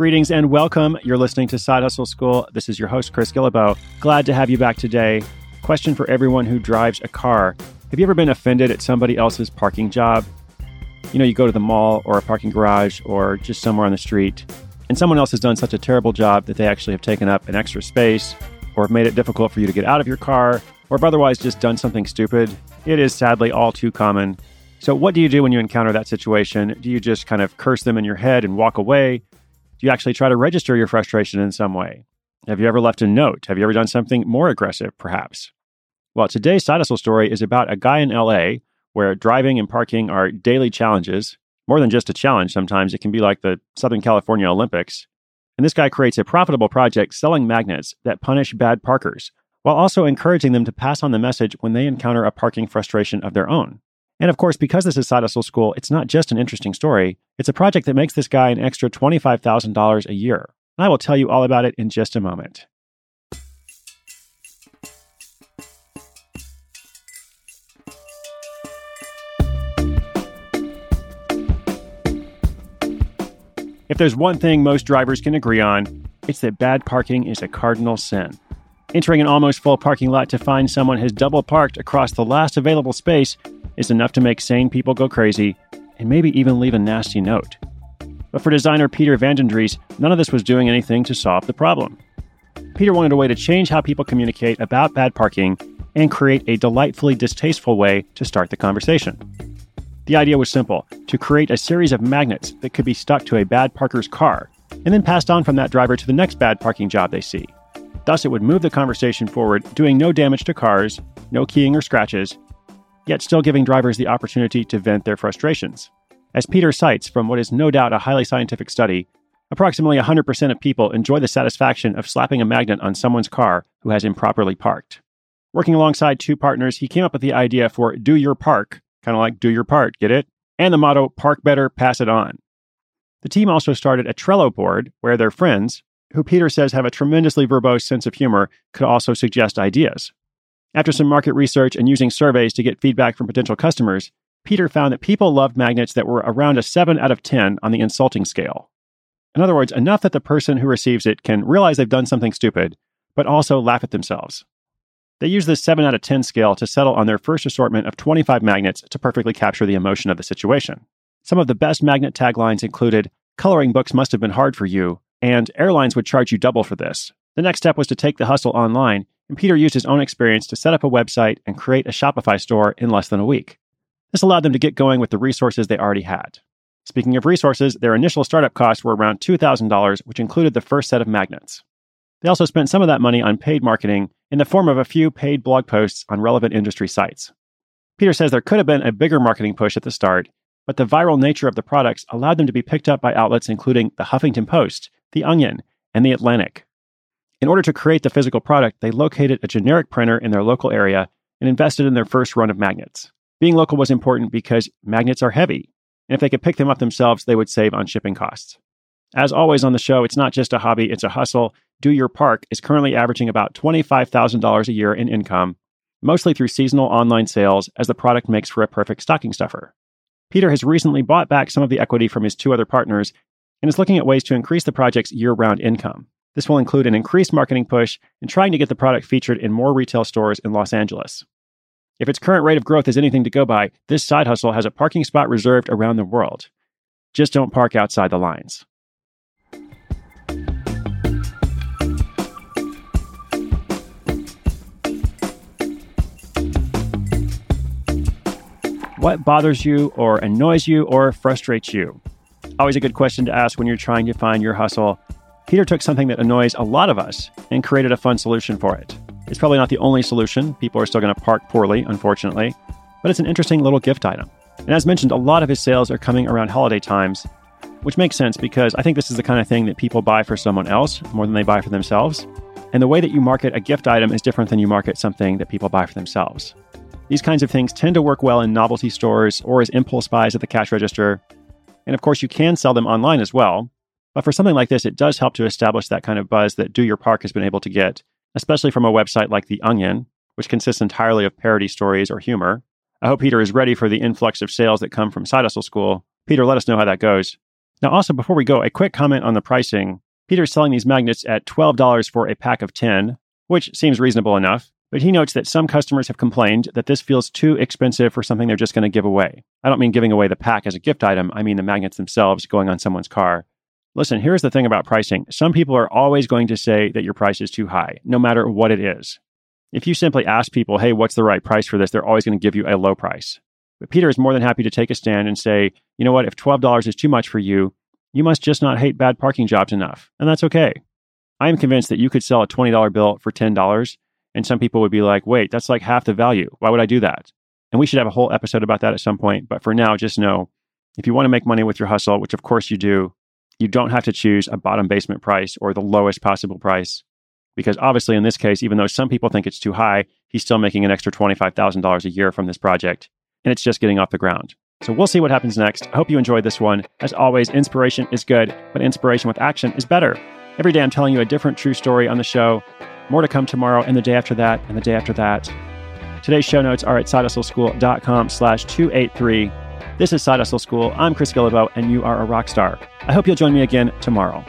Greetings and welcome. You're listening to Side Hustle School. This is your host, Chris Guillebeau. Glad to have you back today. Question for everyone who drives a car Have you ever been offended at somebody else's parking job? You know, you go to the mall or a parking garage or just somewhere on the street, and someone else has done such a terrible job that they actually have taken up an extra space or have made it difficult for you to get out of your car or have otherwise just done something stupid. It is sadly all too common. So, what do you do when you encounter that situation? Do you just kind of curse them in your head and walk away? Do you actually try to register your frustration in some way? Have you ever left a note? Have you ever done something more aggressive, perhaps? Well, today's side hustle story is about a guy in LA where driving and parking are daily challenges. More than just a challenge, sometimes it can be like the Southern California Olympics. And this guy creates a profitable project selling magnets that punish bad parkers, while also encouraging them to pass on the message when they encounter a parking frustration of their own. And of course, because this is Side Hustle School, it's not just an interesting story, it's a project that makes this guy an extra $25,000 a year. And I will tell you all about it in just a moment. If there's one thing most drivers can agree on, it's that bad parking is a cardinal sin. Entering an almost full parking lot to find someone has double parked across the last available space is enough to make sane people go crazy and maybe even leave a nasty note. But for designer Peter van den none of this was doing anything to solve the problem. Peter wanted a way to change how people communicate about bad parking and create a delightfully distasteful way to start the conversation. The idea was simple to create a series of magnets that could be stuck to a bad parker's car and then passed on from that driver to the next bad parking job they see. Thus, it would move the conversation forward, doing no damage to cars, no keying or scratches, yet still giving drivers the opportunity to vent their frustrations. As Peter cites from what is no doubt a highly scientific study, approximately 100% of people enjoy the satisfaction of slapping a magnet on someone's car who has improperly parked. Working alongside two partners, he came up with the idea for Do Your Park, kind of like Do Your Part, get it? And the motto Park Better, Pass It On. The team also started a Trello board where their friends, who Peter says have a tremendously verbose sense of humor, could also suggest ideas. After some market research and using surveys to get feedback from potential customers, Peter found that people loved magnets that were around a 7 out of 10 on the insulting scale. In other words, enough that the person who receives it can realize they've done something stupid, but also laugh at themselves. They use this 7 out of 10 scale to settle on their first assortment of 25 magnets to perfectly capture the emotion of the situation. Some of the best magnet taglines included Coloring books must have been hard for you, and airlines would charge you double for this. The next step was to take the hustle online and Peter used his own experience to set up a website and create a Shopify store in less than a week. This allowed them to get going with the resources they already had. Speaking of resources, their initial startup costs were around $2,000, which included the first set of magnets. They also spent some of that money on paid marketing in the form of a few paid blog posts on relevant industry sites. Peter says there could have been a bigger marketing push at the start, but the viral nature of the products allowed them to be picked up by outlets including the Huffington Post, The Onion, and The Atlantic. In order to create the physical product, they located a generic printer in their local area and invested in their first run of magnets. Being local was important because magnets are heavy, and if they could pick them up themselves, they would save on shipping costs. As always on the show, it's not just a hobby, it's a hustle. Do Your Park is currently averaging about $25,000 a year in income, mostly through seasonal online sales, as the product makes for a perfect stocking stuffer. Peter has recently bought back some of the equity from his two other partners and is looking at ways to increase the project's year round income. This will include an increased marketing push and trying to get the product featured in more retail stores in Los Angeles. If its current rate of growth is anything to go by, this side hustle has a parking spot reserved around the world. Just don't park outside the lines. What bothers you or annoys you or frustrates you? Always a good question to ask when you're trying to find your hustle Peter took something that annoys a lot of us and created a fun solution for it. It's probably not the only solution. People are still going to park poorly, unfortunately. but it's an interesting little gift item. And as mentioned, a lot of his sales are coming around holiday times, which makes sense because I think this is the kind of thing that people buy for someone else more than they buy for themselves. And the way that you market a gift item is different than you market something that people buy for themselves. These kinds of things tend to work well in novelty stores or as impulse buys at the cash register. And of course, you can sell them online as well. But for something like this, it does help to establish that kind of buzz that Do Your Park has been able to get, especially from a website like The Onion, which consists entirely of parody stories or humor. I hope Peter is ready for the influx of sales that come from Side Hustle School. Peter, let us know how that goes. Now, also, before we go, a quick comment on the pricing. Peter's selling these magnets at $12 for a pack of 10, which seems reasonable enough, but he notes that some customers have complained that this feels too expensive for something they're just going to give away. I don't mean giving away the pack as a gift item, I mean the magnets themselves going on someone's car. Listen, here's the thing about pricing some people are always going to say that your price is too high, no matter what it is. If you simply ask people, hey, what's the right price for this? They're always going to give you a low price. But Peter is more than happy to take a stand and say, you know what, if $12 is too much for you, you must just not hate bad parking jobs enough. And that's okay. I am convinced that you could sell a $20 bill for $10, and some people would be like, wait, that's like half the value. Why would I do that? And we should have a whole episode about that at some point. But for now, just know if you want to make money with your hustle, which of course you do, you don't have to choose a bottom basement price or the lowest possible price. Because obviously, in this case, even though some people think it's too high, he's still making an extra $25,000 a year from this project. And it's just getting off the ground. So we'll see what happens next. I hope you enjoyed this one. As always, inspiration is good, but inspiration with action is better. Every day I'm telling you a different true story on the show. More to come tomorrow and the day after that and the day after that. Today's show notes are at sidehustleschool.com slash 283. This is Side Hustle School. I'm Chris Guillebeau, and you are a rock star. I hope you'll join me again tomorrow.